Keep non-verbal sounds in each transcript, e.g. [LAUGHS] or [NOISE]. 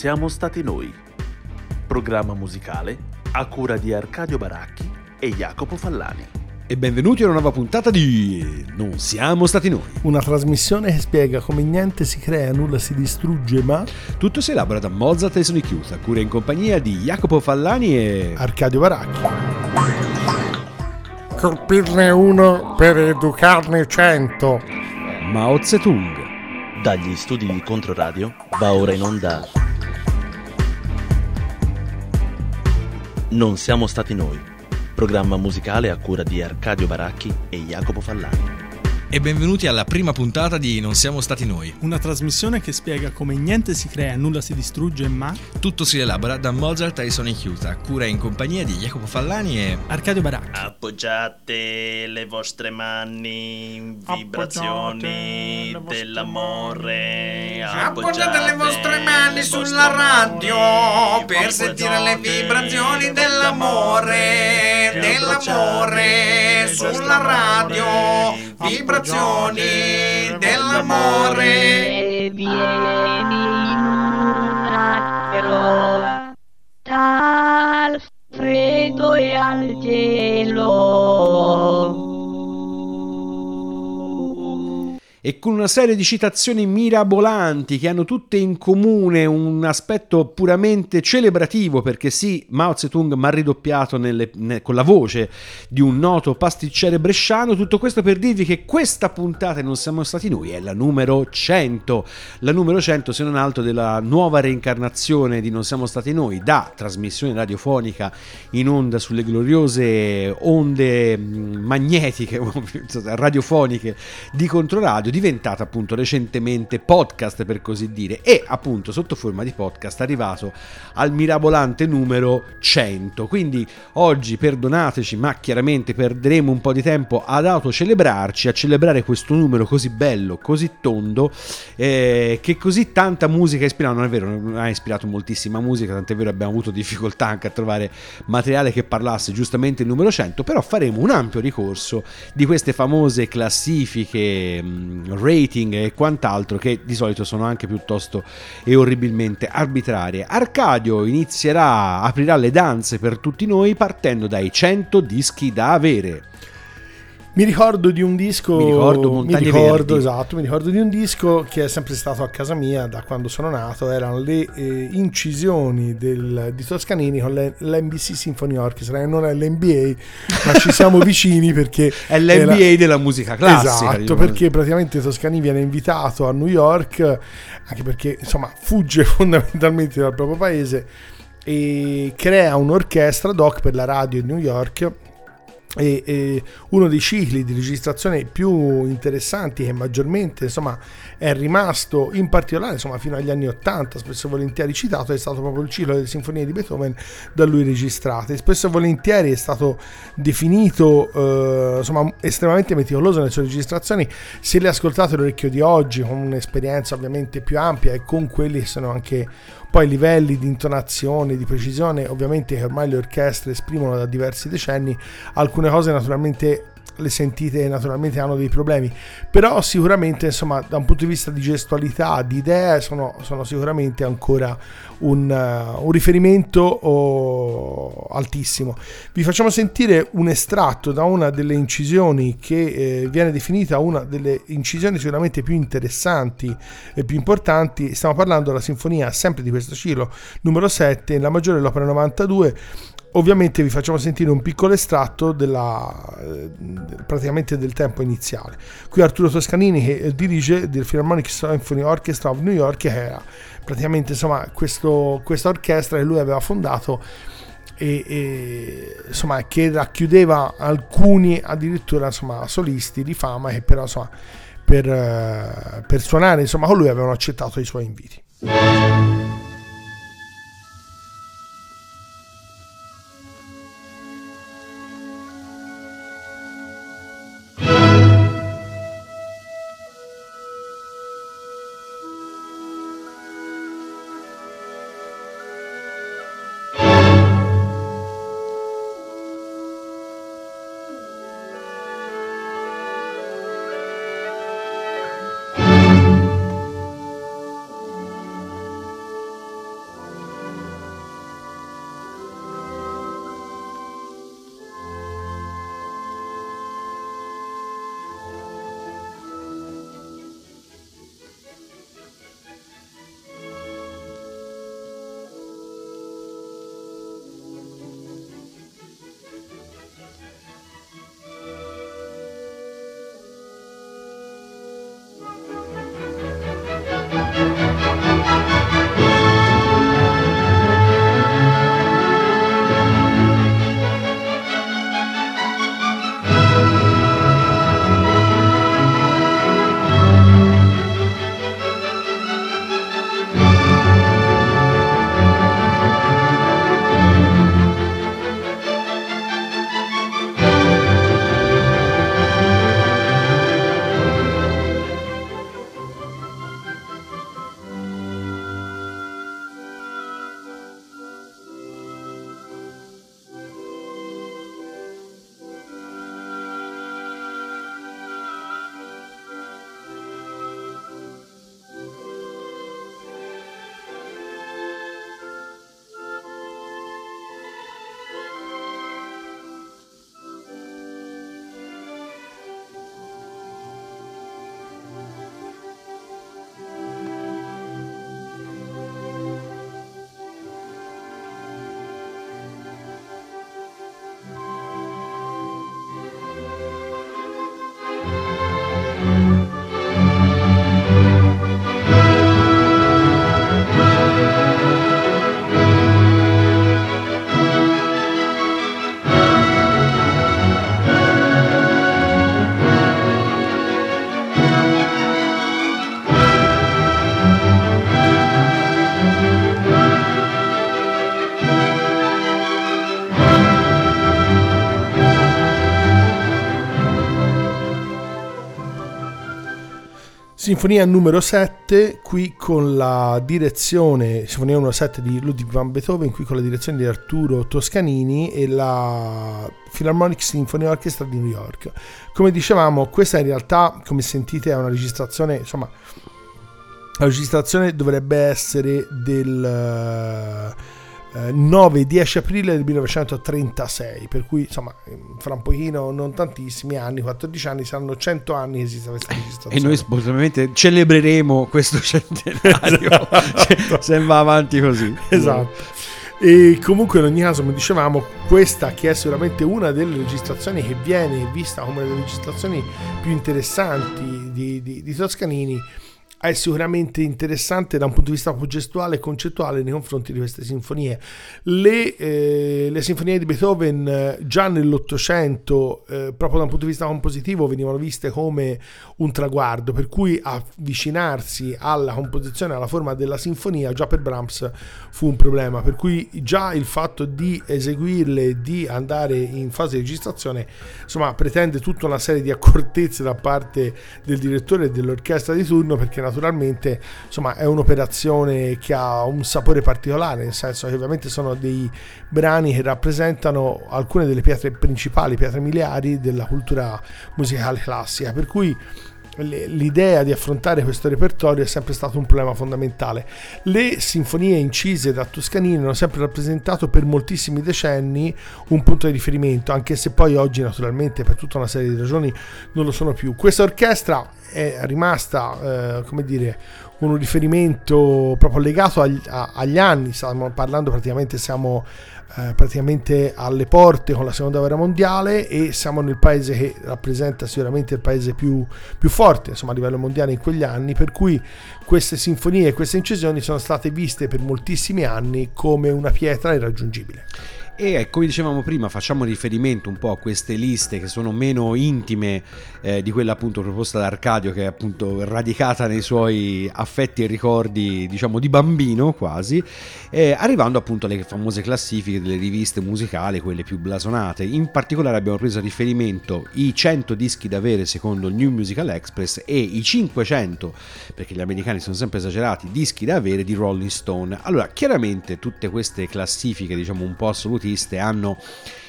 siamo stati noi. Programma musicale a cura di Arcadio Baracchi e Jacopo Fallani. E benvenuti a una nuova puntata di Non siamo stati noi. Una trasmissione che spiega come niente si crea, nulla si distrugge, ma Tutto si elabora da Mozart e Sony Chiusa, cura in compagnia di Jacopo Fallani e... Arcadio Baracchi. colpirne uno per educarne cento. Mao Zedong. Dagli studi di Controradio va ora in onda. Non siamo stati noi. Programma musicale a cura di Arcadio Baracchi e Jacopo Fallani. E benvenuti alla prima puntata di Non siamo stati noi. Una trasmissione che spiega come niente si crea, nulla si distrugge, ma Tutto si elabora da Mozart e Sony Chiusa, cura in compagnia di Jacopo Fallani e... Arcadio Baracchi. Appoggiate le vostre mani vibrazioni vostre dell'amore. Appoggiate le vostre mani le sulla radio mani, per sentire le vibrazioni dell'amore, dell'amore sulla radio, vibrazioni dell'amore. E vieni in un attimo dal freddo e al cielo. E con una serie di citazioni mirabolanti che hanno tutte in comune un aspetto puramente celebrativo, perché sì, Mao Zedong mi ha ridoppiato nelle- ne- con la voce di un noto pasticcere bresciano, tutto questo per dirvi che questa puntata Non siamo stati noi è la numero 100, la numero 100 se non altro della nuova reincarnazione di Non siamo stati noi, da trasmissione radiofonica in onda sulle gloriose onde mh, magnetiche, [LAUGHS] radiofoniche di Controradio, diventata appunto recentemente podcast per così dire e appunto sotto forma di podcast arrivato al mirabolante numero 100. Quindi oggi perdonateci, ma chiaramente perderemo un po' di tempo ad autocelebrarci, a celebrare questo numero così bello, così tondo, eh, che così tanta musica ha ispirato. Non è vero, non ha ispirato moltissima musica, tant'è vero abbiamo avuto difficoltà anche a trovare materiale che parlasse giustamente il numero 100, però faremo un ampio ricorso di queste famose classifiche, mh, rating e quant'altro che di solito sono anche piuttosto e orribilmente arbitrarie. Arcadio inizierà, aprirà le danze per tutti noi partendo dai 100 dischi da avere. Mi ricordo di un disco. Mi ricordo mi ricordo, esatto, mi ricordo di un disco che è sempre stato a casa mia da quando sono nato. Erano le eh, incisioni del- di Toscanini con le- l'NBC Symphony Orchestra, non è l'NBA, ma ci siamo [LAUGHS] vicini perché È l'NBA era- della musica classica. Esatto, perché praticamente Toscani viene invitato a New York, anche perché insomma fugge [LAUGHS] fondamentalmente dal proprio paese e crea un'orchestra doc per la radio di New York. E, e uno dei cicli di registrazione più interessanti che maggiormente insomma è rimasto in particolare insomma fino agli anni 80 spesso e volentieri citato è stato proprio il ciclo delle sinfonie di Beethoven da lui registrate. Spesso e volentieri è stato definito eh, insomma estremamente meticoloso nelle sue registrazioni. Se le ascoltate l'orecchio di oggi con un'esperienza ovviamente più ampia e con quelli che sono anche poi livelli di intonazione, di precisione, ovviamente che ormai le orchestre esprimono da diversi decenni, alcune cose naturalmente le sentite naturalmente hanno dei problemi però sicuramente insomma da un punto di vista di gestualità di idee sono, sono sicuramente ancora un, uh, un riferimento oh, altissimo. Vi facciamo sentire un estratto da una delle incisioni che eh, viene definita una delle incisioni sicuramente più interessanti e più importanti. Stiamo parlando della sinfonia sempre di questo ciclo numero 7 la maggiore dell'opera 92 Ovviamente vi facciamo sentire un piccolo estratto della, eh, praticamente del tempo iniziale. Qui Arturo Toscanini che eh, dirige del Philharmonic Symphony Orchestra of New York, che era praticamente insomma questo, questa orchestra che lui aveva fondato e, e, insomma che racchiudeva alcuni addirittura insomma solisti di fama che però insomma per, eh, per suonare insomma con lui avevano accettato i suoi inviti. Sinfonia numero 7, qui con la direzione, Sinfonia numero 7 di Ludwig van Beethoven, qui con la direzione di Arturo Toscanini e la Philharmonic Symphony Orchestra di New York. Come dicevamo, questa in realtà, come sentite, è una registrazione, insomma, la registrazione dovrebbe essere del eh, 9-10 aprile del 1936, per cui insomma fra un pochino, non tantissimi anni, 14 anni, saranno 100 anni che esiste questa registrazione. E noi spontaneamente celebreremo questo [LAUGHS] centenario se, se va avanti così. Esatto. E comunque in ogni caso, come dicevamo, questa che è sicuramente una delle registrazioni che viene vista come una delle registrazioni più interessanti di, di, di Toscanini, è sicuramente interessante da un punto di vista gestuale e concettuale nei confronti di queste sinfonie. Le, eh, le sinfonie di Beethoven eh, già nell'Ottocento, eh, proprio da un punto di vista compositivo, venivano viste come un traguardo, per cui avvicinarsi alla composizione, alla forma della sinfonia, già per Brahms fu un problema, per cui già il fatto di eseguirle, di andare in fase di registrazione, insomma, pretende tutta una serie di accortezze da parte del direttore e dell'orchestra di turno, perché naturalmente insomma è un'operazione che ha un sapore particolare nel senso che ovviamente sono dei brani che rappresentano alcune delle pietre principali pietre miliari della cultura musicale classica. Per cui l'idea di affrontare questo repertorio è sempre stato un problema fondamentale. Le sinfonie incise da Toscanini hanno sempre rappresentato per moltissimi decenni un punto di riferimento, anche se poi oggi naturalmente per tutta una serie di ragioni non lo sono più. Questa orchestra è rimasta, eh, come dire, un riferimento proprio legato agli, agli anni, stiamo parlando praticamente, siamo eh, praticamente alle porte con la seconda guerra mondiale e siamo nel paese che rappresenta sicuramente il paese più, più forte insomma, a livello mondiale in quegli anni, per cui queste sinfonie e queste incisioni sono state viste per moltissimi anni come una pietra irraggiungibile. E come dicevamo prima, facciamo riferimento un po' a queste liste che sono meno intime eh, di quella appunto proposta da Arcadio, che è appunto radicata nei suoi affetti e ricordi, diciamo, di bambino quasi, eh, arrivando appunto alle famose classifiche delle riviste musicali, quelle più blasonate. In particolare abbiamo preso a riferimento i 100 dischi da avere secondo il New Musical Express e i 500, perché gli americani sono sempre esagerati, dischi da avere di Rolling Stone. Allora, chiaramente tutte queste classifiche, diciamo un po' assolutiste, hanno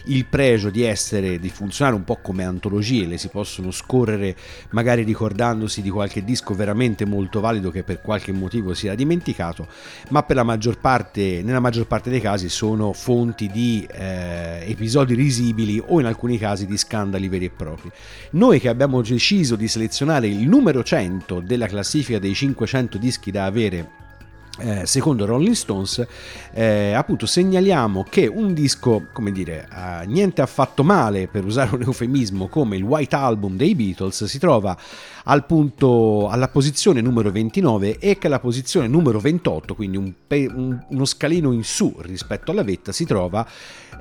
il pregio di essere, di funzionare un po' come antologie, le si possono scorrere magari ricordandosi di qualche disco veramente molto valido che per qualche motivo si era dimenticato, ma per la maggior parte, nella maggior parte dei casi sono fonti di eh, episodi risibili o in alcuni casi di scandali veri e propri. Noi che abbiamo deciso di selezionare il numero 100 della classifica dei 500 dischi da avere eh, secondo Rolling Stones, eh, appunto segnaliamo che un disco, come dire, eh, niente affatto male per usare un eufemismo come il White Album dei Beatles si trova al punto, alla posizione numero 29 e che alla posizione numero 28, quindi un un, uno scalino in su rispetto alla vetta, si trova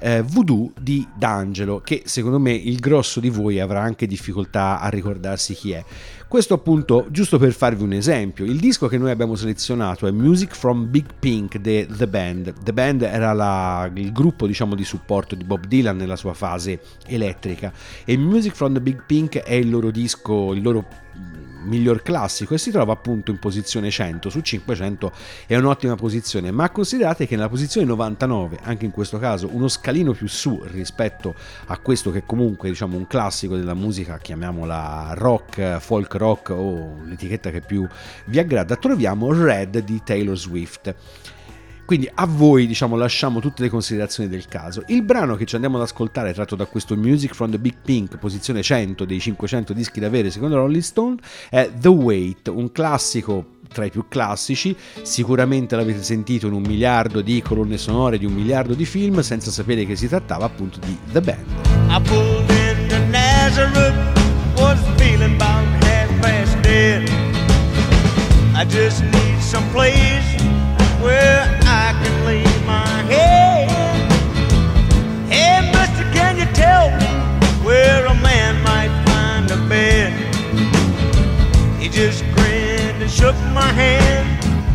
eh, Voodoo di D'Angelo, che secondo me il grosso di voi avrà anche difficoltà a ricordarsi chi è. Questo appunto giusto per farvi un esempio, il disco che noi abbiamo selezionato è Music from Big Pink di The Band. The Band era la, il gruppo diciamo di supporto di Bob Dylan nella sua fase elettrica e Music from the Big Pink è il loro disco, il loro miglior classico e si trova appunto in posizione 100 su 500 è un'ottima posizione ma considerate che nella posizione 99 anche in questo caso uno scalino più su rispetto a questo che comunque diciamo un classico della musica chiamiamola rock folk rock o l'etichetta che più vi aggrada troviamo Red di Taylor Swift quindi a voi, diciamo, lasciamo tutte le considerazioni del caso. Il brano che ci andiamo ad ascoltare, tratto da questo Music from the Big Pink, posizione 100 dei 500 dischi da avere secondo Rolling Stone, è The Wait, un classico tra i più classici, sicuramente l'avete sentito in un miliardo di colonne sonore di un miliardo di film, senza sapere che si trattava appunto di The Band. I just need some place just grinned and shook my hand.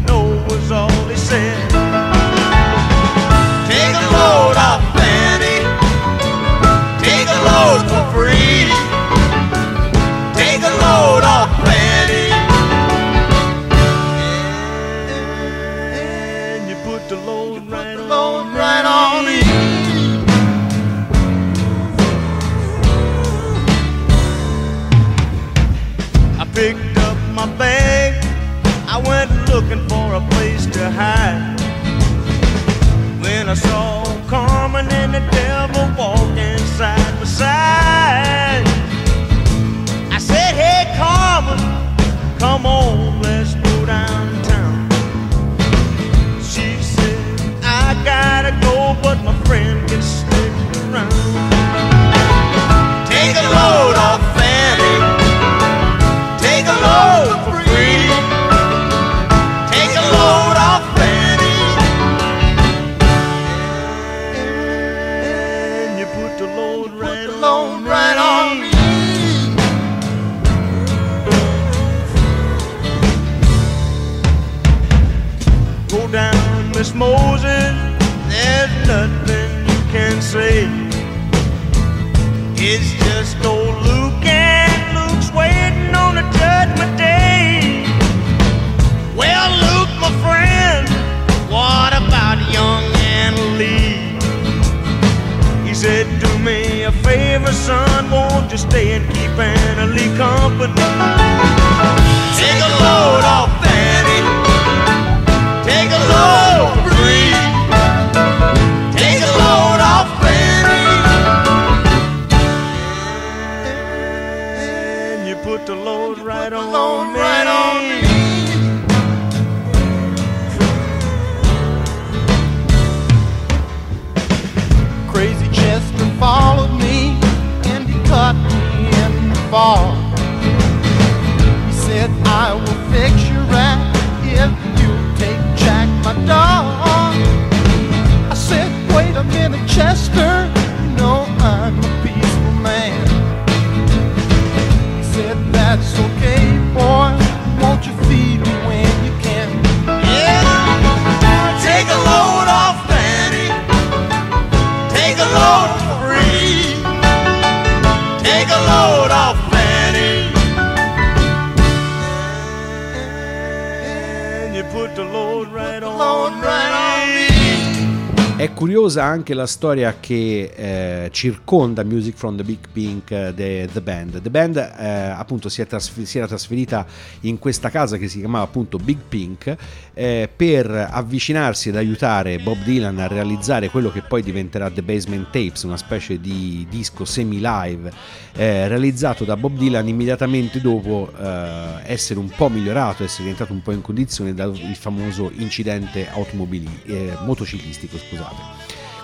No was all he said. Take a load off Fanny. Take a load to hide. When I saw Carmen and the devil curiosa anche la storia che eh, circonda Music from the Big Pink, eh, The, the Band. The Band eh, appunto si, è trasf- si era trasferita in questa casa che si chiamava appunto Big Pink eh, per avvicinarsi ed aiutare Bob Dylan a realizzare quello che poi diventerà The Basement Tapes, una specie di disco semi-live eh, realizzato da Bob Dylan immediatamente dopo eh, essere un po' migliorato, essere diventato un po' in condizione dal famoso incidente automobili- motociclistico. Scusate.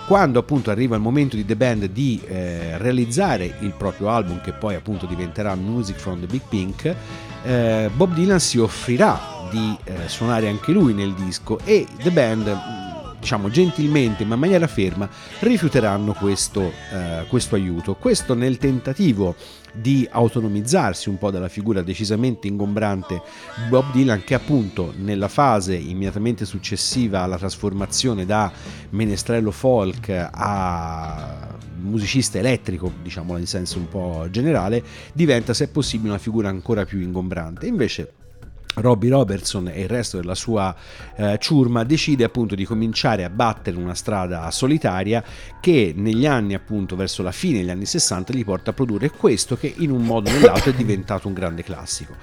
Quando appunto arriva il momento di The Band di eh, realizzare il proprio album, che poi appunto diventerà Music from the Big Pink, eh, Bob Dylan si offrirà di eh, suonare anche lui nel disco e The Band diciamo gentilmente ma in maniera ferma rifiuteranno questo, eh, questo aiuto questo nel tentativo di autonomizzarsi un po' dalla figura decisamente ingombrante di Bob Dylan che appunto nella fase immediatamente successiva alla trasformazione da menestrello folk a musicista elettrico, diciamolo in senso un po' generale, diventa se possibile una figura ancora più ingombrante. Invece Robbie Robertson e il resto della sua eh, ciurma decide appunto di cominciare a battere una strada solitaria che negli anni appunto verso la fine degli anni 60 li porta a produrre questo che in un modo o nell'altro è diventato un grande classico.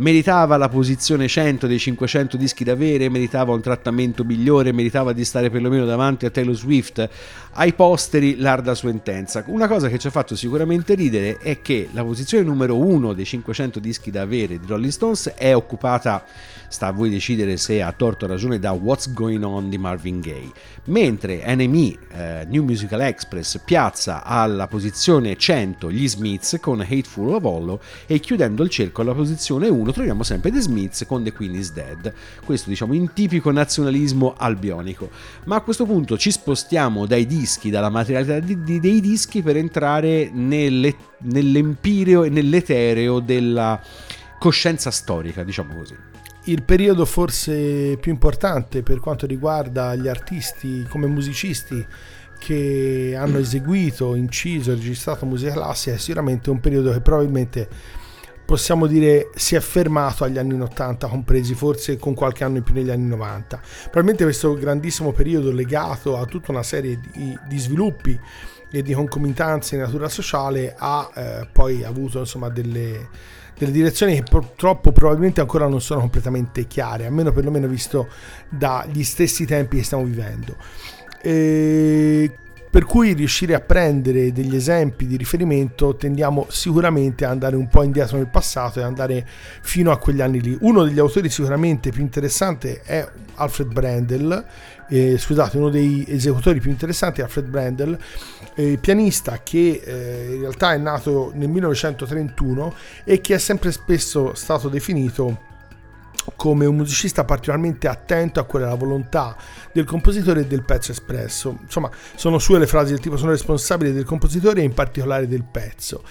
Meritava la posizione 100 dei 500 dischi da avere, meritava un trattamento migliore, meritava di stare perlomeno davanti a Taylor Swift, ai posteri l'arda sua intensa. Una cosa che ci ha fatto sicuramente ridere è che la posizione numero 1 dei 500 dischi da avere di Rolling Stones è occupata, sta a voi decidere se ha torto o ragione, da What's Going On di Marvin Gaye, mentre NME, eh, New Musical Express, piazza alla posizione 100 gli Smiths con Hateful of Hollow e chiudendo il cerco alla posizione 1 troviamo sempre The Smiths con The Queen is Dead. Questo diciamo in tipico nazionalismo albionico. Ma a questo punto ci spostiamo dai dischi, dalla materialità di, di, dei dischi per entrare nelle, nell'empireo e nell'etereo della coscienza storica, diciamo così. Il periodo forse più importante per quanto riguarda gli artisti come musicisti che hanno eseguito, inciso e registrato musica classica è sicuramente un periodo che probabilmente possiamo dire si è fermato agli anni 80 compresi, forse con qualche anno in più negli anni 90. Probabilmente questo grandissimo periodo legato a tutta una serie di, di sviluppi e di concomitanze in natura sociale ha eh, poi avuto insomma delle, delle direzioni che purtroppo probabilmente ancora non sono completamente chiare, almeno perlomeno visto dagli stessi tempi che stiamo vivendo. E per cui riuscire a prendere degli esempi di riferimento tendiamo sicuramente ad andare un po' indietro nel passato e andare fino a quegli anni lì. Uno degli autori sicuramente più interessanti è Alfred Brendel, eh, scusate, uno dei esecutori più interessanti è Alfred Brendel, eh, pianista che eh, in realtà è nato nel 1931 e che è sempre spesso stato definito come un musicista particolarmente attento a quella la volontà del compositore e del pezzo espresso. Insomma, sono sue le frasi del tipo sono responsabile del compositore e in particolare del pezzo.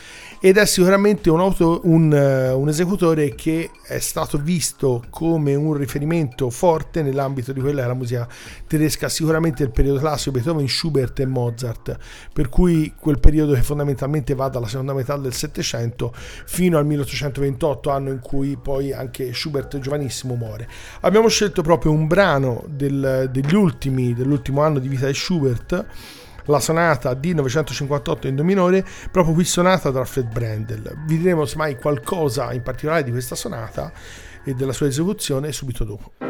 Ed è sicuramente un, auto, un, uh, un esecutore che è stato visto come un riferimento forte nell'ambito di quella che è la musica tedesca, sicuramente il periodo classico Beethoven, Schubert e Mozart, per cui quel periodo che fondamentalmente va dalla seconda metà del Settecento fino al 1828, anno in cui poi anche Schubert giovanissimo muore. Abbiamo scelto proprio un brano del, degli ultimi, dell'ultimo anno di vita di Schubert, la sonata D958 in do minore, proprio qui sonata da Alfred Brendel. Vi diremo semmai qualcosa in particolare di questa sonata e della sua esecuzione subito dopo.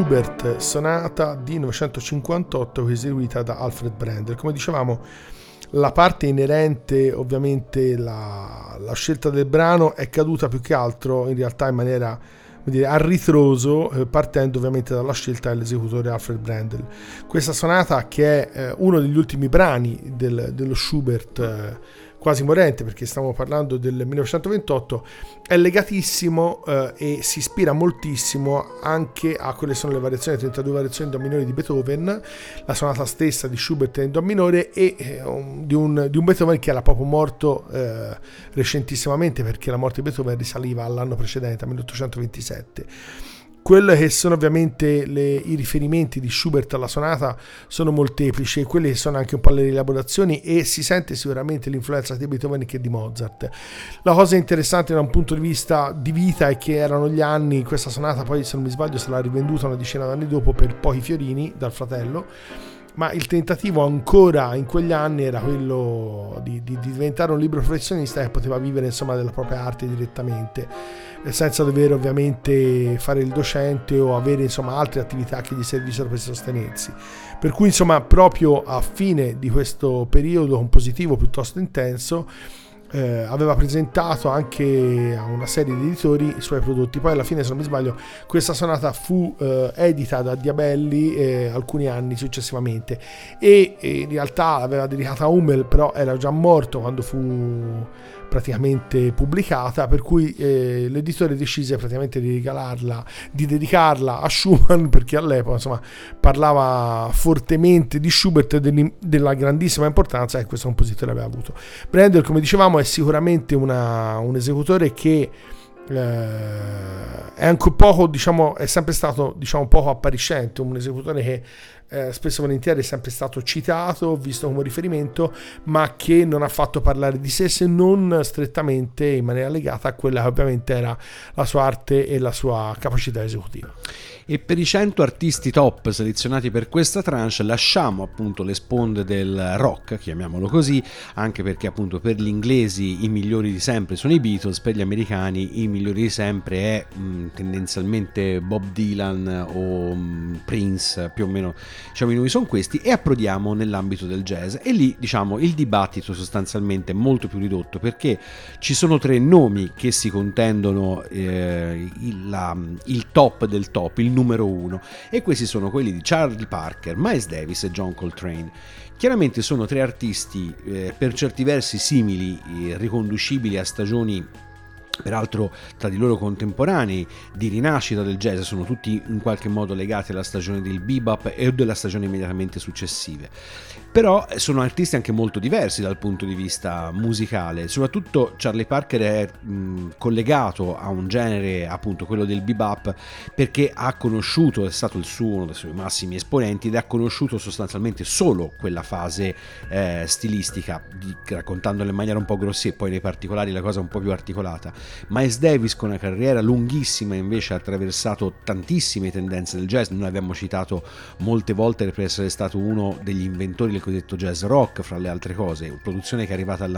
Schubert Sonata di 958 eseguita da Alfred Brendel. Come dicevamo, la parte inerente, ovviamente la, la, scelta del brano è caduta più che altro in realtà in maniera dire, a ritroso, eh, partendo ovviamente dalla scelta dell'esecutore Alfred Brendel. Questa sonata, che è eh, uno degli ultimi brani del- dello Schubert eh, quasi morente, perché stiamo parlando del 1928, è legatissimo eh, e si ispira moltissimo anche a quelle sono le variazioni, 32 variazioni in do minore di Beethoven, la sonata stessa di Schubert in do minore e un- di, un, di un Beethoven che era proprio morto eh, recentissimamente perché la morte di Beethoven risaliva all'anno precedente, al 1827. Quello che sono ovviamente le- i riferimenti di Schubert alla sonata sono molteplici e quelle che sono anche un po' le rielaborazioni e si sente sicuramente l'influenza di Beethoven che di Mozart. La cosa interessante da un punto di vista di vita è che erano gli anni, questa sonata poi se non mi sbaglio sarà rivenduta una decina d'anni dopo per pochi fiorini dal fratello, ma il tentativo ancora in quegli anni era quello di, di- di diventare un libro professionista che poteva vivere insomma della propria arte direttamente senza dover ovviamente fare il docente o avere insomma altre attività che gli servissero per sostenersi per cui insomma proprio a fine di questo periodo compositivo piuttosto intenso eh, aveva presentato anche a una serie di editori i suoi prodotti. Poi alla fine, se non mi sbaglio, questa sonata fu eh, edita da Diabelli eh, alcuni anni successivamente e, e in realtà l'aveva dedicata a Hummel, però era già morto quando fu praticamente pubblicata, per cui eh, l'editore decise praticamente di regalarla, di dedicarla a Schumann perché all'epoca insomma parlava fortemente di Schubert e della grandissima importanza che questo compositore aveva avuto. Brendel, come dicevamo, è sicuramente una- un esecutore che eh, è anche poco, diciamo, è sempre stato diciamo poco appariscente, un esecutore che eh, spesso e volentieri è sempre stato citato, visto come riferimento, ma che non ha fatto parlare di sé se non strettamente in maniera legata a quella che ovviamente era la sua arte e la sua capacità esecutiva. E per i 100 artisti top selezionati per questa tranche lasciamo appunto le sponde del rock, chiamiamolo così, anche perché appunto per gli inglesi i migliori di sempre sono i Beatles, per gli americani i migliori di sempre è mh, tendenzialmente Bob Dylan o mh, Prince, più o meno diciamo i nomi sono questi, e approdiamo nell'ambito del jazz. E lì diciamo il dibattito sostanzialmente è molto più ridotto perché ci sono tre nomi che si contendono eh, il, la- il top del top, il numero uno, e questi sono quelli di Charlie Parker, Miles Davis e John Coltrane. Chiaramente sono tre artisti eh, per certi versi simili, eh, riconducibili a stagioni peraltro tra di loro contemporanei di rinascita del jazz sono tutti in qualche modo legati alla stagione del bebop e della stagione immediatamente successive però sono artisti anche molto diversi dal punto di vista musicale. Soprattutto Charlie Parker è mh, collegato a un genere appunto quello del bebop perché ha conosciuto è stato il suo uno dei suoi massimi esponenti ed ha conosciuto sostanzialmente solo quella fase eh, stilistica di- raccontandola in maniera un po' grossiera poi nei particolari la cosa un po' più articolata. Miles Davis con una carriera lunghissima invece ha attraversato tantissime tendenze del jazz, noi l'abbiamo citato molte volte per essere stato uno degli inventori del cosiddetto jazz rock fra le altre cose, produzione che è arrivata a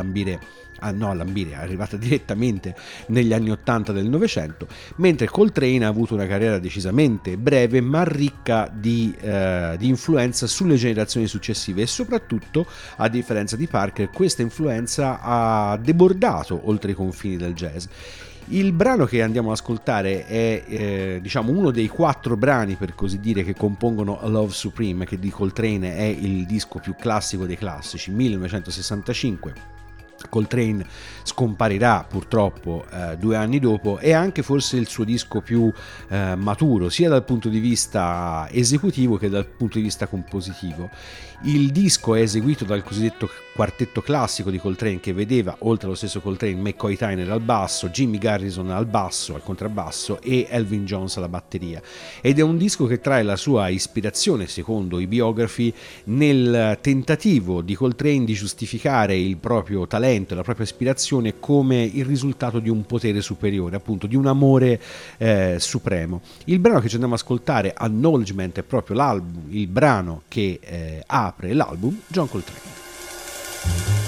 ah, no a è arrivata [LAUGHS] direttamente negli anni 80 del Novecento, mentre Coltrane ha avuto una carriera decisamente breve ma ricca di, eh, di influenza sulle generazioni successive e soprattutto a differenza di Parker questa influenza ha debordato oltre i confini del jazz. Il brano che andiamo ad ascoltare è eh, diciamo uno dei quattro brani per così dire che compongono A Love Supreme che di Coltrane è il disco più classico dei classici 1965 Coltrane scomparirà purtroppo eh, due anni dopo e anche forse il suo disco più eh, maturo sia dal punto di vista esecutivo che dal punto di vista compositivo. Il disco è eseguito dal cosiddetto quartetto classico di Coltrane che vedeva oltre allo stesso Coltrane McCoy Tyner al basso, Jimmy Garrison al basso, al contrabbasso e Elvin Jones alla batteria ed è un disco che trae la sua ispirazione secondo i biografi nel tentativo di Coltrane di giustificare il proprio talento la propria ispirazione come il risultato di un potere superiore, appunto di un amore eh, supremo. Il brano che ci andiamo ad ascoltare, Acknowledgement, è proprio l'album, il brano che eh, apre l'album, John Coltrane.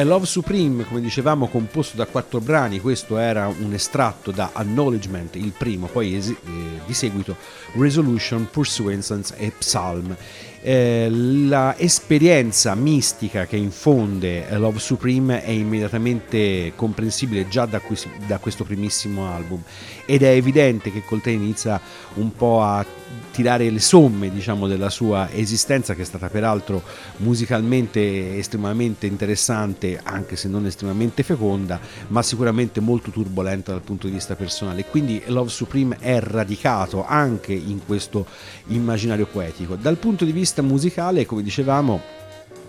A Love Supreme, come dicevamo, composto da quattro brani, questo era un estratto da Acknowledgement, il primo, poi eh, di seguito Resolution, Pursuance e Psalm. Eh, la esperienza mistica che infonde A Love Supreme è immediatamente comprensibile già da, qui- da questo primissimo album. Ed è evidente che Coltrane inizia un po' a tirare le somme diciamo della sua esistenza che è stata peraltro musicalmente estremamente interessante anche se non estremamente feconda ma sicuramente molto turbolenta dal punto di vista personale. Quindi Love Supreme è radicato anche in questo immaginario poetico. Dal punto di vista musicale come dicevamo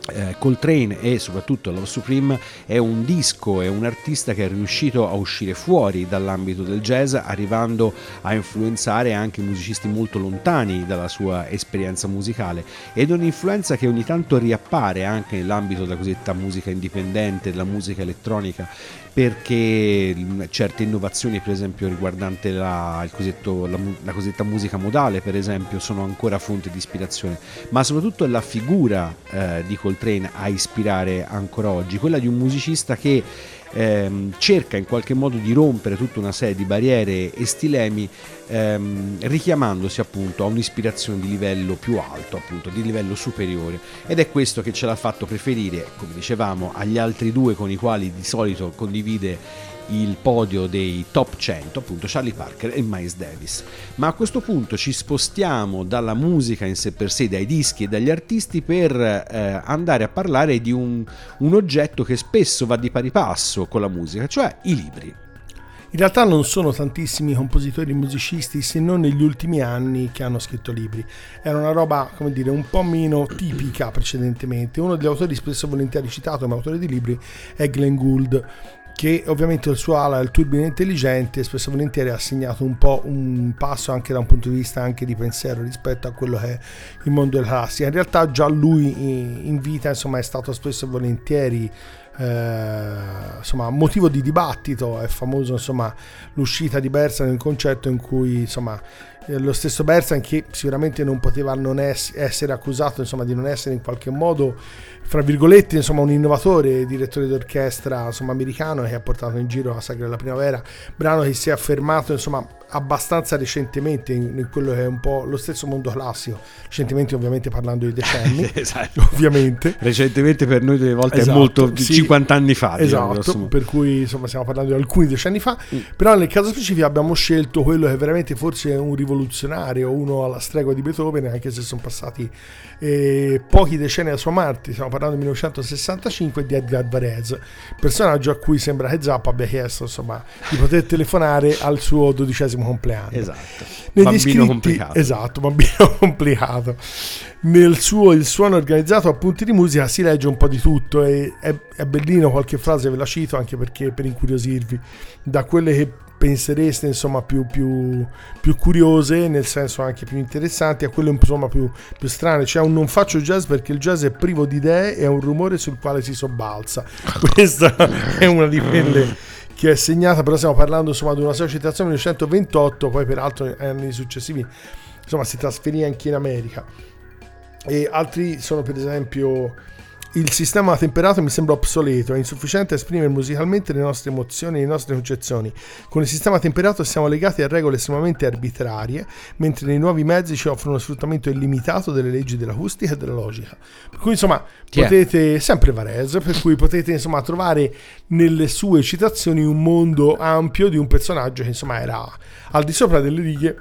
eh, Coltrane e soprattutto Love Supreme è un disco, è un artista che è riuscito a uscire fuori dall'ambito del jazz, arrivando a influenzare anche musicisti molto lontani dalla sua esperienza musicale. Ed è un'influenza che ogni tanto riappare anche nell'ambito della cosiddetta musica indipendente, della musica elettronica perché certe innovazioni per esempio riguardante la, la, la, cosiddetta musica modale per esempio sono ancora fonte di ispirazione. Ma soprattutto è la figura eh, di Coltrane a ispirare ancora oggi quella di un musicista che ehm, cerca in qualche modo di rompere tutta una serie di barriere e stilemi ehm, richiamandosi appunto a un'ispirazione di livello più alto, appunto di livello superiore. Ed è questo che ce l'ha fatto preferire, come dicevamo, agli altri due con i quali di solito condivide il podio dei top 100, appunto Charlie Parker e Miles Davis. Ma a questo punto ci spostiamo dalla musica in sé per sé, dai dischi e dagli artisti per eh, andare a parlare di un, un oggetto che spesso va di pari passo con la musica, cioè i libri. In realtà non sono tantissimi compositori e musicisti, se non negli ultimi anni, che hanno scritto libri. Era una roba, come dire, un po' meno tipica precedentemente. Uno degli autori spesso volentieri citato come autore di libri è Glenn Gould, che ovviamente il suo ala, il turbine intelligente, spesso e volentieri ha segnato un po' un passo anche da un punto di vista anche di pensiero rispetto a quello che è il mondo della classica. In realtà già lui in vita insomma, è stato spesso e volentieri eh, insomma, motivo di dibattito, è famoso insomma, l'uscita di Bersan nel concerto in cui insomma, lo stesso Bersan che sicuramente non poteva non es- essere accusato insomma, di non essere in qualche modo fra virgolette insomma, un innovatore direttore d'orchestra insomma, americano che ha portato in giro la Sagra della Primavera brano che si è affermato insomma, abbastanza recentemente in, in, quello che è un po' lo stesso mondo classico, recentemente ovviamente parlando di decenni, [LAUGHS] esatto. ovviamente. Recentemente per noi delle volte esatto, è molto sì, 50 anni fa. Esatto, per cui insomma stiamo parlando di alcuni decenni fa, mm. però nel caso specifico abbiamo scelto quello che veramente forse è un rivoluzionario, uno alla stregua di Beethoven, anche se sono passati eh, pochi decenni da sua morte, stiamo parlando del 1965 di Edgar Varese, personaggio a cui sembra che Zappa abbia chiesto insomma di poter telefonare al suo dodicesimo compleanno. Esatto. Negli bambino scritti, complicato. Esatto, bambino [LAUGHS] complicato. Nel suo Il suono organizzato a punti di musica si legge un po' di tutto e è, è bellino qualche frase ve la cito anche perché per incuriosirvi da quelle che pensereste insomma più, più, più, curiose nel senso anche più interessanti a quelle insomma più, più strane cioè un non faccio jazz perché il jazz è privo di idee e è un rumore sul quale si sobbalza [LAUGHS] questa [LAUGHS] è una di quelle che è segnata, però stiamo parlando insomma di una sua citazione 1928, poi peraltro anni successivi insomma si trasferì anche in America. E altri sono per esempio il sistema temperato mi sembra obsoleto, è insufficiente a esprimere musicalmente le nostre emozioni e le nostre concezioni. Con il sistema temperato siamo legati a regole estremamente arbitrarie, mentre nei nuovi mezzi ci offrono uno sfruttamento illimitato delle leggi dell'acustica e della logica. Per cui insomma è? potete, sempre Varese, per cui potete insomma trovare nelle sue citazioni un mondo ampio di un personaggio che insomma era al di sopra delle righe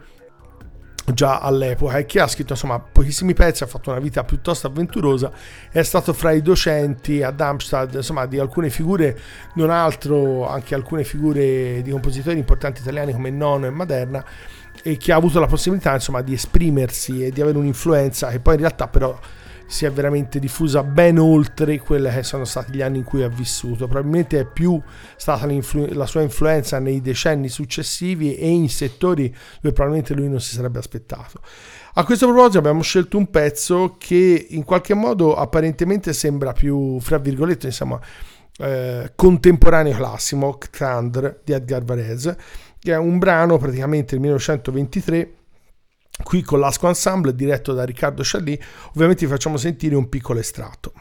già all'epoca. E che ha scritto insomma pochissimi pezzi, ha fatto una vita piuttosto avventurosa, è stato fra i docenti a Darmstadt insomma di alcune figure, non altro anche alcune figure di compositori importanti italiani come Nono e Maderna e che ha avuto la possibilità insomma di esprimersi e di avere un'influenza che poi in realtà però si è veramente diffusa ben oltre quelli che sono stati gli anni in cui ha vissuto. Probabilmente è più stata la sua influenza nei decenni successivi e in settori dove probabilmente lui non si sarebbe aspettato. A questo proposito abbiamo scelto un pezzo che in qualche modo apparentemente sembra più, fra virgolette, insomma, eh, contemporaneo classico, Ctandr di Edgar Varese, che è un brano praticamente del 1923 qui con l'Asco Ensemble diretto da Riccardo Scialli ovviamente vi facciamo sentire un piccolo estratto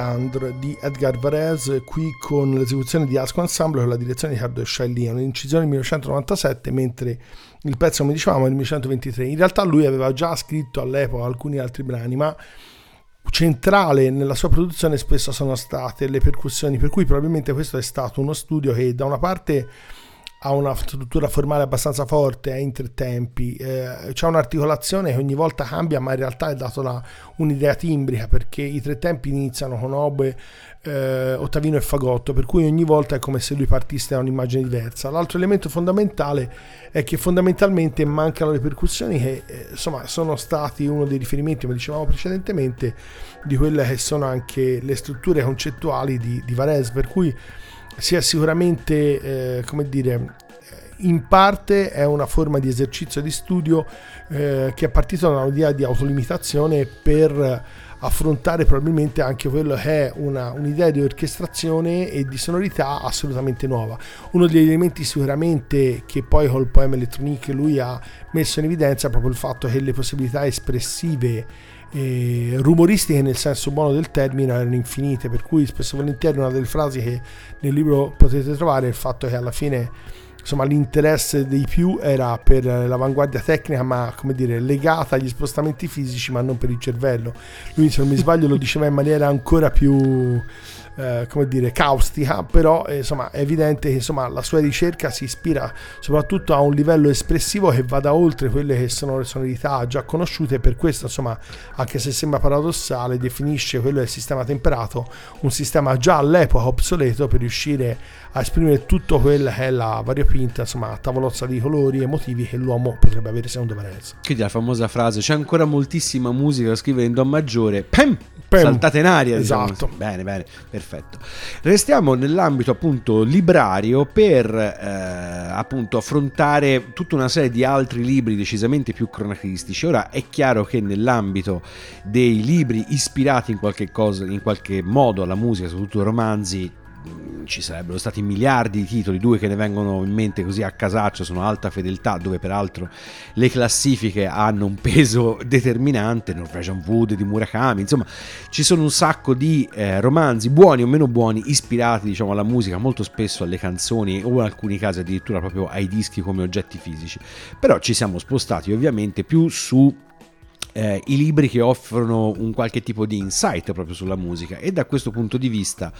Octandre di Edgar Varese, qui con l'esecuzione di Asco Ensemble con la direzione di Riccardo Sciailli, un'incisione del 1997, mentre il pezzo, come dicevamo, è del 1923. In realtà lui aveva già scritto all'epoca alcuni altri brani, ma centrale nella sua produzione spesso sono state le percussioni, per cui probabilmente questo è stato uno studio che da una parte ha una struttura formale abbastanza forte, è in tre tempi, eh, c'è un'articolazione che ogni volta cambia, ma in realtà è dato da un'idea timbrica perché i tre tempi iniziano con oboe, eh, ottavino e fagotto, per cui ogni volta è come se lui partisse da un'immagine diversa. L'altro elemento fondamentale è che fondamentalmente mancano le percussioni che eh, insomma sono stati uno dei riferimenti, come dicevamo precedentemente, di quelle che sono anche le strutture concettuali di, di Varese, per cui sia sicuramente, eh, come dire, in parte è una forma di esercizio di studio eh, che è partito da un'idea di autolimitazione per affrontare probabilmente anche quello che è una, un'idea di orchestrazione e di sonorità assolutamente nuova. Uno degli elementi sicuramente che poi col poema Electronique lui ha messo in evidenza è proprio il fatto che le possibilità espressive e rumoristiche nel senso buono del termine erano infinite per cui spesso e volentieri una delle frasi che nel libro potete trovare è il fatto che alla fine insomma l'interesse dei più era per l'avanguardia tecnica ma come dire legata agli spostamenti fisici ma non per il cervello. Lui se non mi sbaglio lo diceva in maniera ancora più eh, come dire, caustica, però eh, insomma, è evidente che insomma, la sua ricerca si ispira soprattutto a un livello espressivo che vada oltre quelle che sono le sonorità già conosciute e per questo, insomma, anche se sembra paradossale, definisce quello del sistema temperato un sistema già all'epoca obsoleto per riuscire a esprimere tutto quello che è la variopinta, insomma, tavolozza di colori e motivi che l'uomo potrebbe avere secondo Varese. Quindi la famosa frase, c'è ancora moltissima musica da scrivere in Do maggiore, pem, Pem. saltate in aria. diciamo. Esatto. Bene, bene, perfetto. Restiamo nell'ambito appunto librario per eh, appunto affrontare tutta una serie di altri libri decisamente più cronachistici. Ora è chiaro che nell'ambito dei libri ispirati in qualche, cosa, in qualche modo alla musica, soprattutto romanzi, ci sarebbero stati miliardi di titoli, due che ne vengono in mente così a casaccio sono Alta Fedeltà, dove peraltro le classifiche hanno un peso [LAUGHS] determinante, Norwegian Wood di Murakami, insomma ci sono un sacco di eh, romanzi buoni o meno buoni ispirati diciamo alla musica, molto spesso alle canzoni o in alcuni casi addirittura proprio ai dischi come oggetti fisici, però ci siamo spostati ovviamente più su eh, i libri che offrono un qualche tipo di insight proprio sulla musica. E da questo punto di vista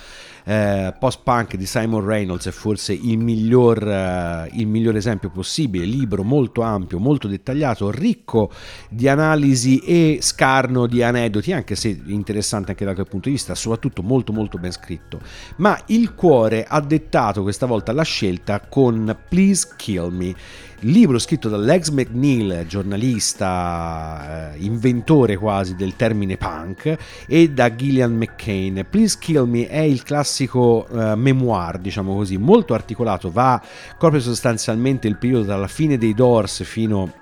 eh, Post Punk di Simon Reynolds è forse il miglior, eh, il miglior esempio possibile, libro molto ampio, molto dettagliato, ricco di analisi e scarno di aneddoti, anche se interessante anche da quel punto di vista, soprattutto molto molto ben scritto, ma il cuore ha dettato questa volta la scelta con Please Kill Me libro scritto da Lex McNeil, giornalista, eh, inventore quasi del termine punk, e da Gillian McCain. Please Kill Me è il classico eh, memoir, diciamo così, molto articolato, va proprio sostanzialmente il periodo dalla fine dei Doors fino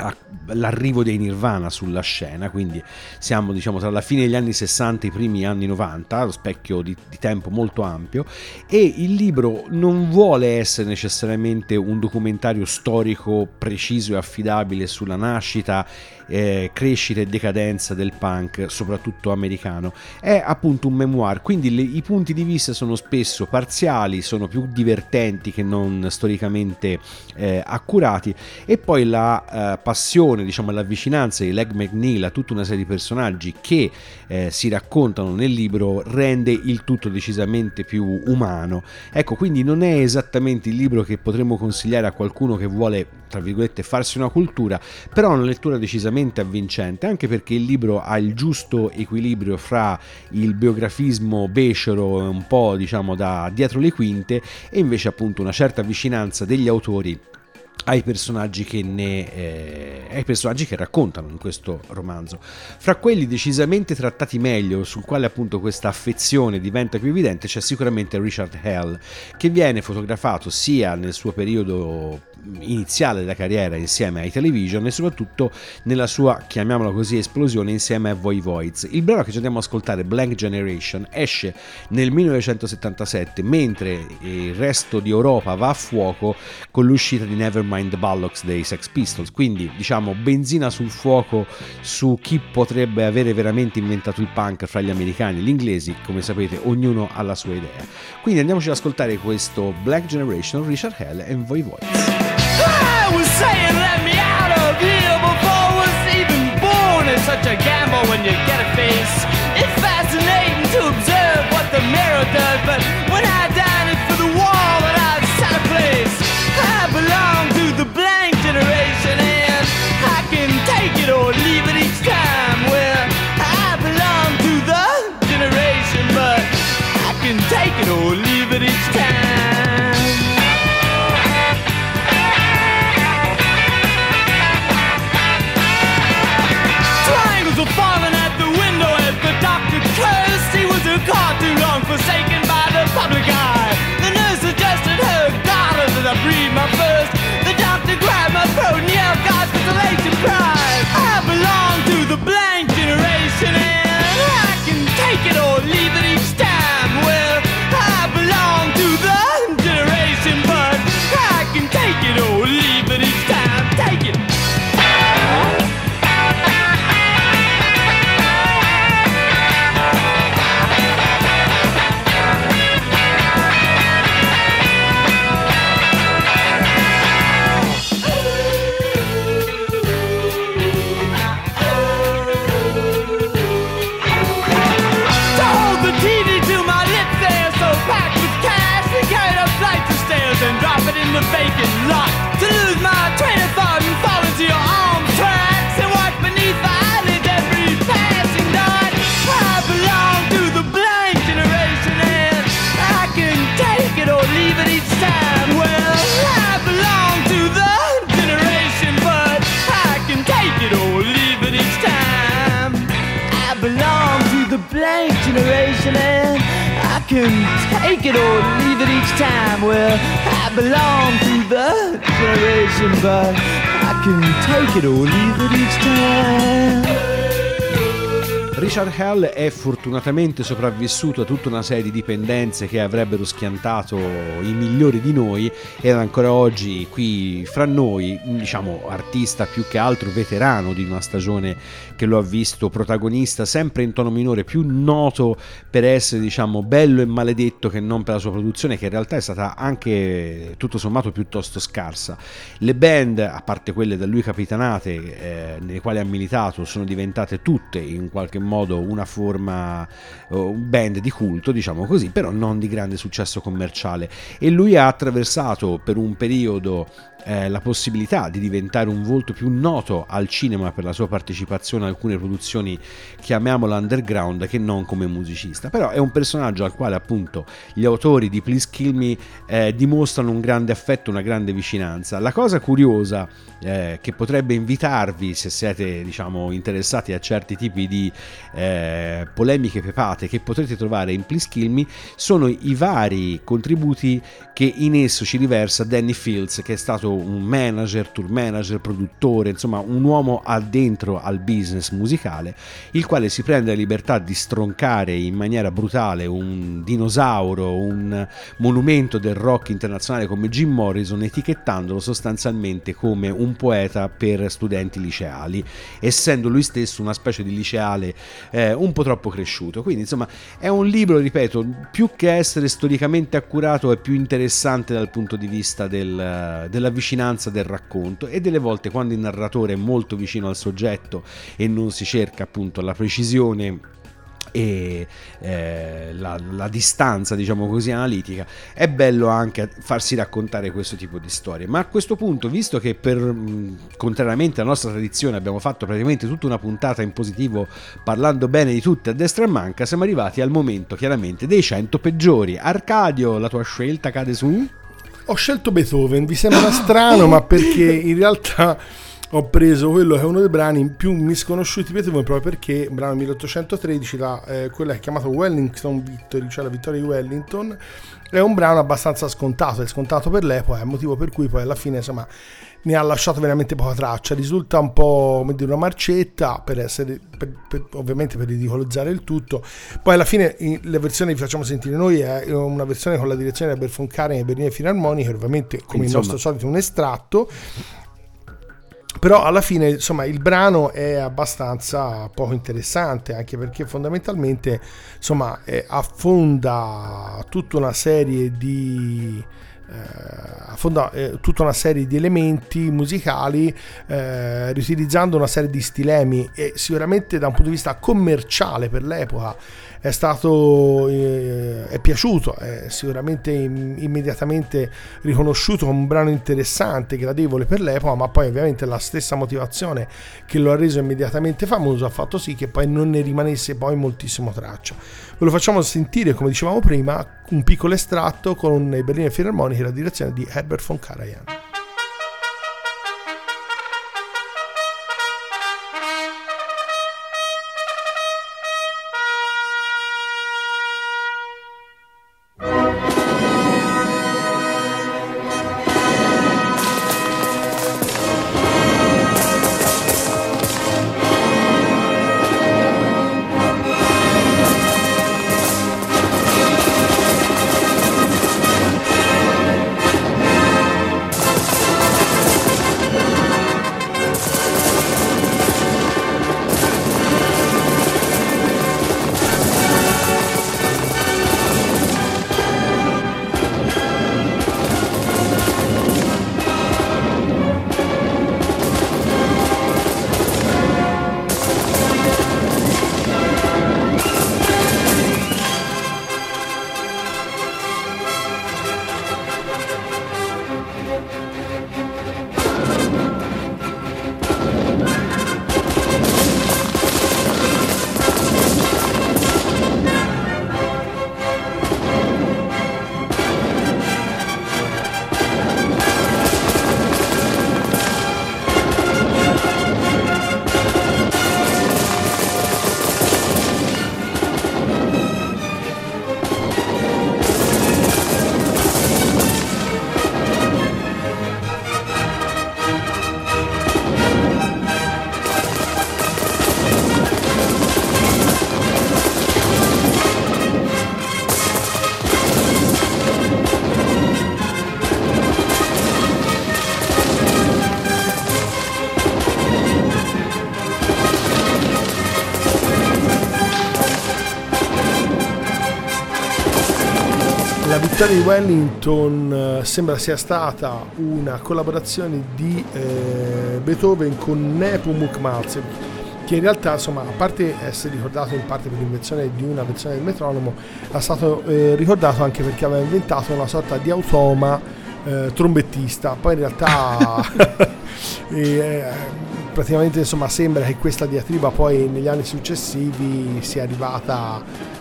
a- l'arrivo dei Nirvana sulla scena, quindi siamo diciamo tra la fine degli anni 60 e i primi anni 90, lo specchio di, di tempo molto ampio, e il libro non vuole essere necessariamente un documentario storico preciso e affidabile sulla nascita, eh, crescita e decadenza del punk, soprattutto americano, è appunto un memoir, quindi le- i punti di vista sono spesso parziali, sono più divertenti che non storicamente eh, accurati. E poi la eh, passione, diciamo la vicinanza di Leg McNeil a tutta una serie di personaggi che eh, si raccontano nel libro rende il tutto decisamente più umano. Ecco, quindi non è esattamente il libro che potremmo consigliare a qualcuno che vuole, tra virgolette, farsi una cultura, però è una lettura decisamente avvincente, anche perché il libro ha il giusto equilibrio fra il biografismo becero, un po' diciamo da dietro le quinte, e invece appunto una certa vicinanza degli autori ai personaggi che ne eh, ai personaggi che raccontano in questo romanzo. Fra quelli decisamente trattati meglio sul quale appunto questa affezione diventa più evidente c'è sicuramente Richard Hell che viene fotografato sia nel suo periodo iniziale della carriera insieme ai television e soprattutto nella sua chiamiamola così esplosione insieme a Voi Voids. Il brano che ci andiamo a ascoltare Blank Generation esce nel 1977 mentre il resto di Europa va a fuoco con l'uscita di Nevermind the Bollocks dei Sex Pistols. Quindi diciamo benzina sul fuoco su chi potrebbe avere veramente inventato il punk fra gli americani e gli inglesi come sapete ognuno ha la sua idea. Quindi andiamoci ad ascoltare questo Black Generation Richard Hell e Voi Voids when you get a face. It's fascinating to observe what the mirror does, but cry. Can take it or leave it each time. Well, I belong to the generation, but I can take it or leave it each time. Richard Hell è fortunatamente sopravvissuto a tutta una serie di dipendenze che avrebbero schiantato i migliori di noi ed ancora oggi qui fra noi, diciamo artista più che altro veterano di una stagione che lo ha visto protagonista sempre in tono minore, più noto per essere diciamo bello e maledetto che non per la sua produzione che in realtà è stata anche tutto sommato piuttosto scarsa. Le band, a parte quelle da lui capitanate, eh, nelle quali ha militato, sono diventate tutte in qualche modo una forma, eh, un band di culto, diciamo così, però non di grande successo commerciale. E lui ha attraversato per un periodo eh, la possibilità di diventare un volto più noto al cinema per la sua partecipazione a alcune produzioni, chiamiamolo underground, che non come musicista. Però è un personaggio al quale appunto gli autori di Please Kill Me eh, dimostrano un grande affetto, una grande vicinanza. La cosa curiosa eh, che potrebbe invitarvi, se siete diciamo interessati a certi tipi di eh, polemiche pepate che potrete trovare in Please Kill Me sono i vari contributi che in esso ci riversa Danny Fields, che è stato un manager, tour manager, produttore, insomma un uomo addentro al business musicale, il quale si prende la libertà di stroncare in maniera brutale un dinosauro, un monumento del rock internazionale come Jim Morrison, etichettandolo sostanzialmente come un poeta per studenti liceali, essendo lui stesso una specie di liceale eh, un po' troppo cresciuto. Quindi, insomma, è un libro, ripeto, più che essere storicamente accurato, è più interessante dal punto di vista del, della vicinanza del racconto e delle volte quando il narratore è molto vicino al soggetto e non si cerca appunto la precisione e eh, la, la, distanza, diciamo così, analitica, è bello anche farsi raccontare questo tipo di storie. Ma a questo punto, visto che per contrariamente alla nostra tradizione abbiamo fatto praticamente tutta una puntata in positivo parlando bene di tutte a destra e manca, siamo arrivati al momento chiaramente dei 100 peggiori. Arcadio, la tua scelta cade su? Ho scelto Beethoven, vi sembra strano, ma perché in realtà ho preso quello che è uno dei brani più misconosciuti di Beethoven proprio perché il brano 1813, la, eh, quello che è chiamato Wellington Victory, cioè la vittoria di Wellington, è un brano abbastanza scontato, è scontato per l'epoca, è il motivo per cui poi alla fine insomma ne ha lasciato veramente poca traccia, risulta un po' come dire una marcetta per essere per, per, ovviamente per ridicolizzare il tutto. Poi alla fine la versione che vi facciamo sentire noi è una versione con la direzione del Belfoncaren e Berlino Filarmoniche, ovviamente come il nostro solito un estratto però alla fine insomma il brano è abbastanza poco interessante anche perché fondamentalmente insomma eh, affonda tutta una serie di affonda eh, tutta una serie di elementi musicali eh, riutilizzando una serie di stilemi e sicuramente da un punto di vista commerciale per l'epoca è stato eh, è piaciuto, è sicuramente immediatamente riconosciuto come un brano interessante, gradevole per l'epoca, ma poi ovviamente la stessa motivazione che lo ha reso immediatamente famoso ha fatto sì che poi non ne rimanesse poi moltissimo traccia. Ve lo facciamo sentire, come dicevamo prima, un piccolo estratto con i Berliner Philharmonic la direzione di Herbert von Karajan. Vittoria di Wellington eh, sembra sia stata una collaborazione di eh, Beethoven con Nepomuk Malzev che in realtà insomma a parte essere ricordato in parte per l'invenzione di una versione del metronomo è stato eh, ricordato anche perché aveva inventato una sorta di automa eh, trombettista. Poi in realtà [LAUGHS] eh, praticamente insomma sembra che questa diatriba poi negli anni successivi sia arrivata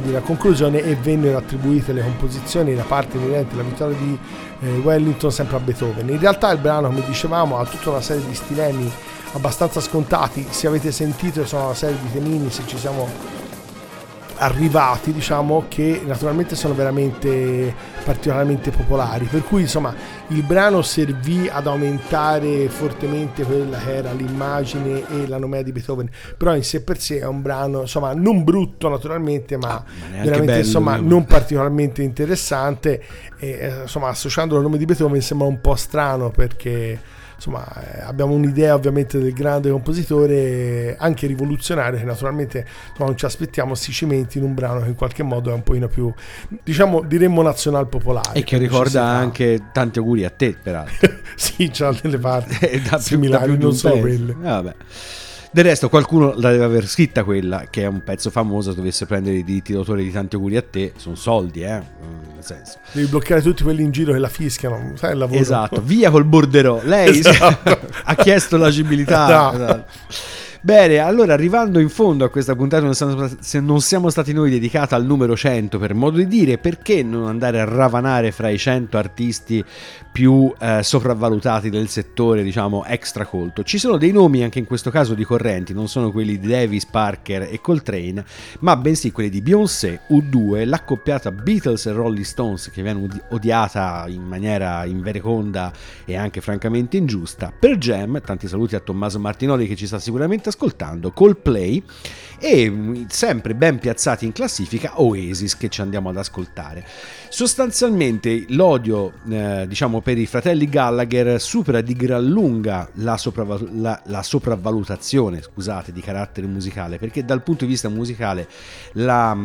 dire, a conclusione e vennero attribuite le composizioni da parte inerente alla vittoria di eh, Wellington sempre a Beethoven. In realtà il brano, come dicevamo, ha tutta una serie di stilemi abbastanza scontati. Se avete sentito, sono una serie di temini, se ci siamo arrivati, diciamo che naturalmente sono veramente particolarmente popolari. Per cui insomma il brano servì ad aumentare fortemente quella che era l'immagine e la nomea di Beethoven. Però in sé per sé è un brano, insomma, non brutto naturalmente, ma, Ah, neanche veramente bello, insomma no. non particolarmente interessante. E, eh, insomma, associandolo al nome di Beethoven sembra un po' strano perché insomma eh, abbiamo un'idea ovviamente del grande compositore anche rivoluzionario che naturalmente insomma, non ci aspettiamo si cimenti in un brano che in qualche modo è un pochino più diciamo diremmo nazional popolare E che ricorda anche tanti auguri a te, peraltro. [LAUGHS] sì c'ha delle parti [LAUGHS] da più- da similari più non pezzo. quelle vabbè. Del resto qualcuno la deve aver scritta quella, che è un pezzo famoso, dovesse prendere i diritti d'autore di tanti auguri a te, sono soldi, eh, mm, nel senso. devi bloccare tutti quelli in giro che la fischiano sai il lavoro Esatto, via col borderò. Lei [LAUGHS] Esatto. [LAUGHS] ha chiesto l'agibilità. No. Esatto. Bene, allora arrivando in fondo a questa puntata, non siamo, se non siamo stati noi dedicata al numero 100 per modo di dire, perché non andare a ravanare fra i 100 artisti più eh, sopravvalutati del settore, diciamo, extra colto? Ci sono dei nomi anche in questo caso ricorrenti, non sono quelli di Davis, Parker e Coltrane, ma bensì quelli di Beyoncé, U2, l'accoppiata Beatles e Rolling Stones che viene odi- odiata in maniera invereconda e anche francamente ingiusta, per Jam, tanti saluti a Tommaso Martinoli che ci sta sicuramente ascoltando, Coldplay e mm, sempre ben piazzati in classifica Oasis che ci andiamo ad ascoltare. Sostanzialmente l'odio eh, diciamo per i fratelli Gallagher supera di gran lunga la, sopravval- la- la sopravvalutazione scusate, di carattere musicale perché dal punto di vista musicale la...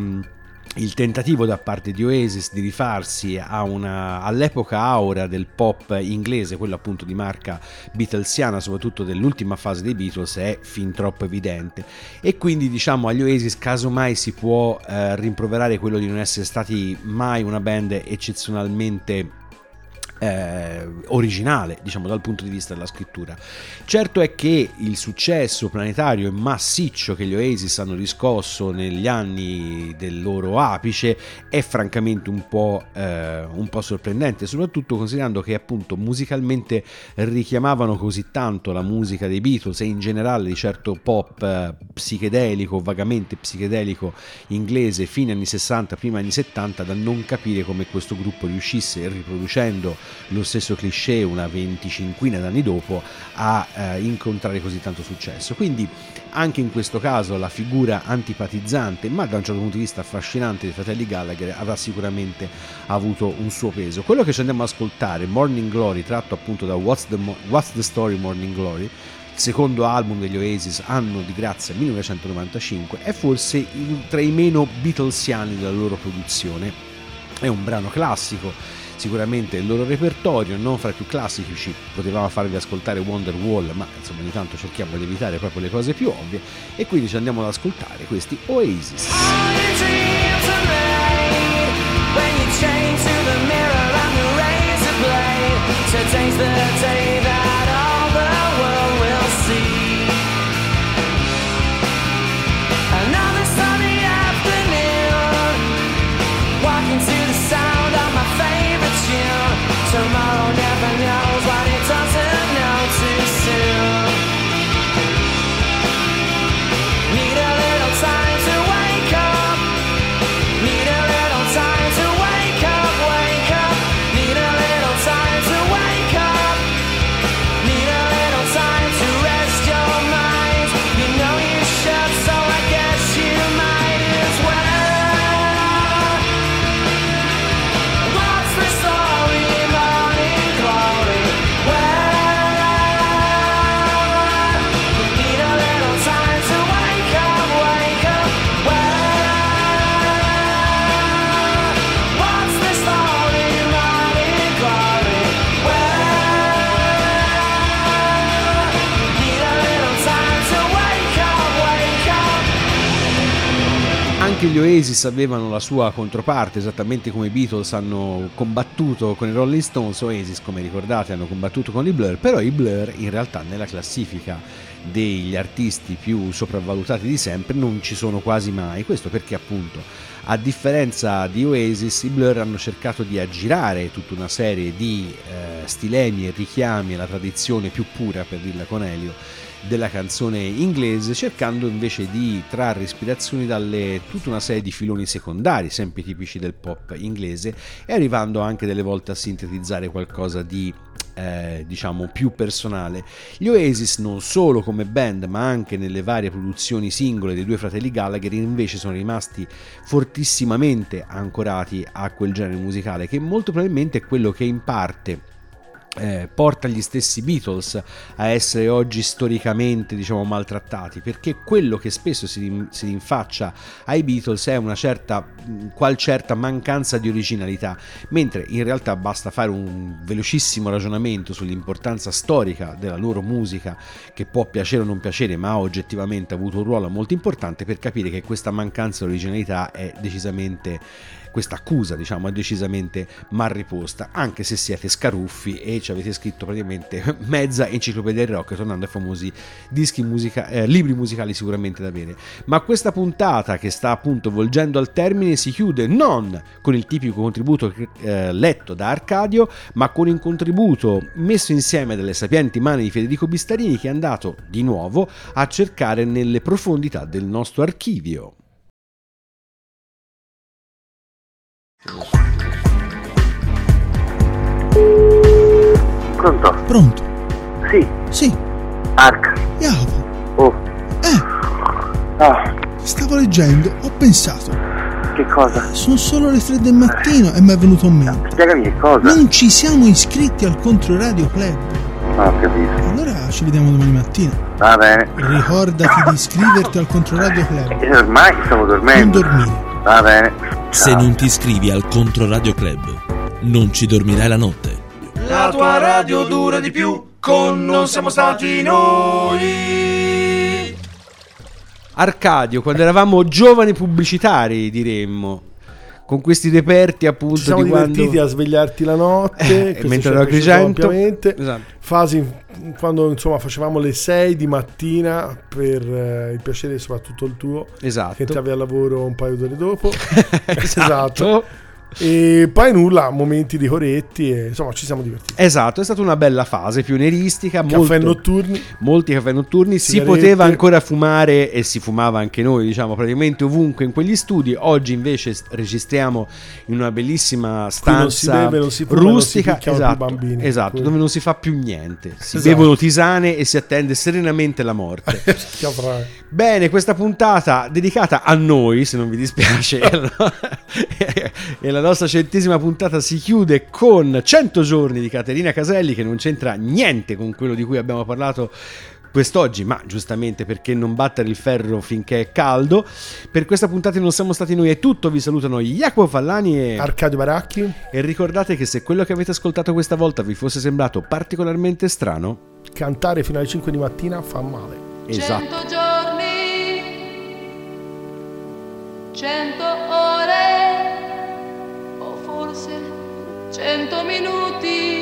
il tentativo da parte di Oasis di rifarsi una, all'epoca aura del pop inglese, quello appunto di marca beatlesiana, soprattutto dell'ultima fase dei Beatles, è fin troppo evidente. E quindi diciamo agli Oasis casomai si può eh, rimproverare quello di non essere stati mai una band eccezionalmente eh, originale, diciamo dal punto di vista della scrittura. Certo è che il successo planetario e massiccio che gli Oasis hanno riscosso negli anni del loro apice è francamente un po', eh, un po' sorprendente, soprattutto considerando che appunto musicalmente richiamavano così tanto la musica dei Beatles e in generale di certo pop eh, psichedelico, vagamente psichedelico inglese fine anni 60, prima anni 70, da non capire come questo gruppo riuscisse riproducendo lo stesso cliché una venticinquina d'anni dopo a eh, incontrare così tanto successo. Quindi anche in questo caso la figura antipatizzante, ma da un certo punto di vista affascinante dei fratelli Gallagher avrà sicuramente avuto un suo peso. Quello che ci andiamo ad ascoltare, Morning Glory, tratto appunto da What's the, Mo- What's the Story Morning Glory, secondo album degli Oasis, anno di grazia 1995, è forse tra i meno Beatlesiani della loro produzione. È un brano classico, sicuramente il loro repertorio, non fra i più classici, potevamo farvi ascoltare Wonderwall, ma insomma ogni tanto cerchiamo di evitare proprio le cose più ovvie e quindi ci andiamo ad ascoltare questi Oasis. When Anche gli Oasis avevano la sua controparte, esattamente come i Beatles hanno combattuto con i Rolling Stones, Oasis come ricordate hanno combattuto con i Blur, però i Blur in realtà nella classifica degli artisti più sopravvalutati di sempre non ci sono quasi mai, questo perché appunto a differenza di Oasis i Blur hanno cercato di aggirare tutta una serie di eh, stilemi e richiami alla tradizione più pura per dirla con Elio della canzone inglese, cercando invece di trarre ispirazioni dalle tutta una serie di filoni secondari, sempre tipici del pop inglese, e arrivando anche delle volte a sintetizzare qualcosa di eh, diciamo più personale. Gli Oasis non solo come band ma anche nelle varie produzioni singole dei due fratelli Gallagher invece sono rimasti fortissimamente ancorati a quel genere musicale che molto probabilmente è quello che in parte eh, porta gli stessi Beatles a essere oggi storicamente diciamo maltrattati perché quello che spesso si, si rinfaccia ai Beatles è una certa qual certa mancanza di originalità mentre in realtà basta fare un velocissimo ragionamento sull'importanza storica della loro musica che può piacere o non piacere ma ha oggettivamente avuto un ruolo molto importante per capire che questa mancanza di originalità è decisamente questa accusa diciamo è decisamente mal riposta anche se siete scaruffi e ci avete scritto praticamente [LAUGHS] mezza enciclopedia del rock tornando ai famosi dischi musica- eh, libri musicali sicuramente da bene ma questa puntata che sta appunto volgendo al termine si chiude non con il tipico contributo eh, letto da Arcadio ma con un contributo messo insieme dalle sapienti mani di Federico Bistarini che è andato di nuovo a cercare nelle profondità del nostro archivio Pronto? Pronto? Sì. Sì. Arc. Jacopo. Oh. Eh. Ah. Stavo leggendo, ho pensato. Che cosa? Sono solo le tre del mattino e mi è venuto in mente. Spiegami che cosa? Non ci siamo iscritti al Controradio Club. Non ho capito. Allora ci vediamo domani mattina. Va bene. Ricordati di iscriverti al Controradio Club. Eh, ormai stavo dormendo. Non dormire. Va bene. Se non ti iscrivi al Controradio Club, non ci dormirai la notte. La tua radio dura di più con Non siamo stati noi. Arcadio, quando eravamo giovani pubblicitari, diremmo. Con questi reperti appunto Ci siamo di quando... divertiti a svegliarti la notte, [LAUGHS] Eh, mentre ci è ero a piaciuto Agrigento. ampiamente. Esatto. Fasi quando insomma facevamo le 6 di mattina per eh, il piacere soprattutto il tuo Esatto. che entravi al lavoro un paio d'ore dopo [LAUGHS] [LAUGHS] Esatto. E poi nulla momenti di coretti e insomma ci siamo divertiti Esatto, è stata una bella fase pioneristica. Caffè molto- notturni. Molti caffè notturni. Si Sigarette. poteva ancora fumare e si fumava anche noi, diciamo, praticamente ovunque in quegli studi. Oggi invece registriamo in una bellissima si stanza si fuma, si rustica. esatto, bambini. esatto, dove non si fa più niente. Si Esatto. bevono tisane e si attende serenamente la morte. [LAUGHS] Bene, questa puntata dedicata a noi, se non vi dispiace, [LAUGHS] [LAUGHS] e la nostra centesima puntata si chiude con 100 giorni di Caterina Caselli che non c'entra niente con quello di cui abbiamo parlato quest'oggi, ma giustamente perché non battere il ferro finché è caldo. Per questa puntata non siamo stati noi è tutto, vi salutano Jacopo Fallani e Arcadio Baracchi e ricordate che se quello che avete ascoltato questa volta vi fosse sembrato particolarmente strano, cantare fino alle 5 di mattina fa male esatto. Cento giorni, cento ore, forse cento minuti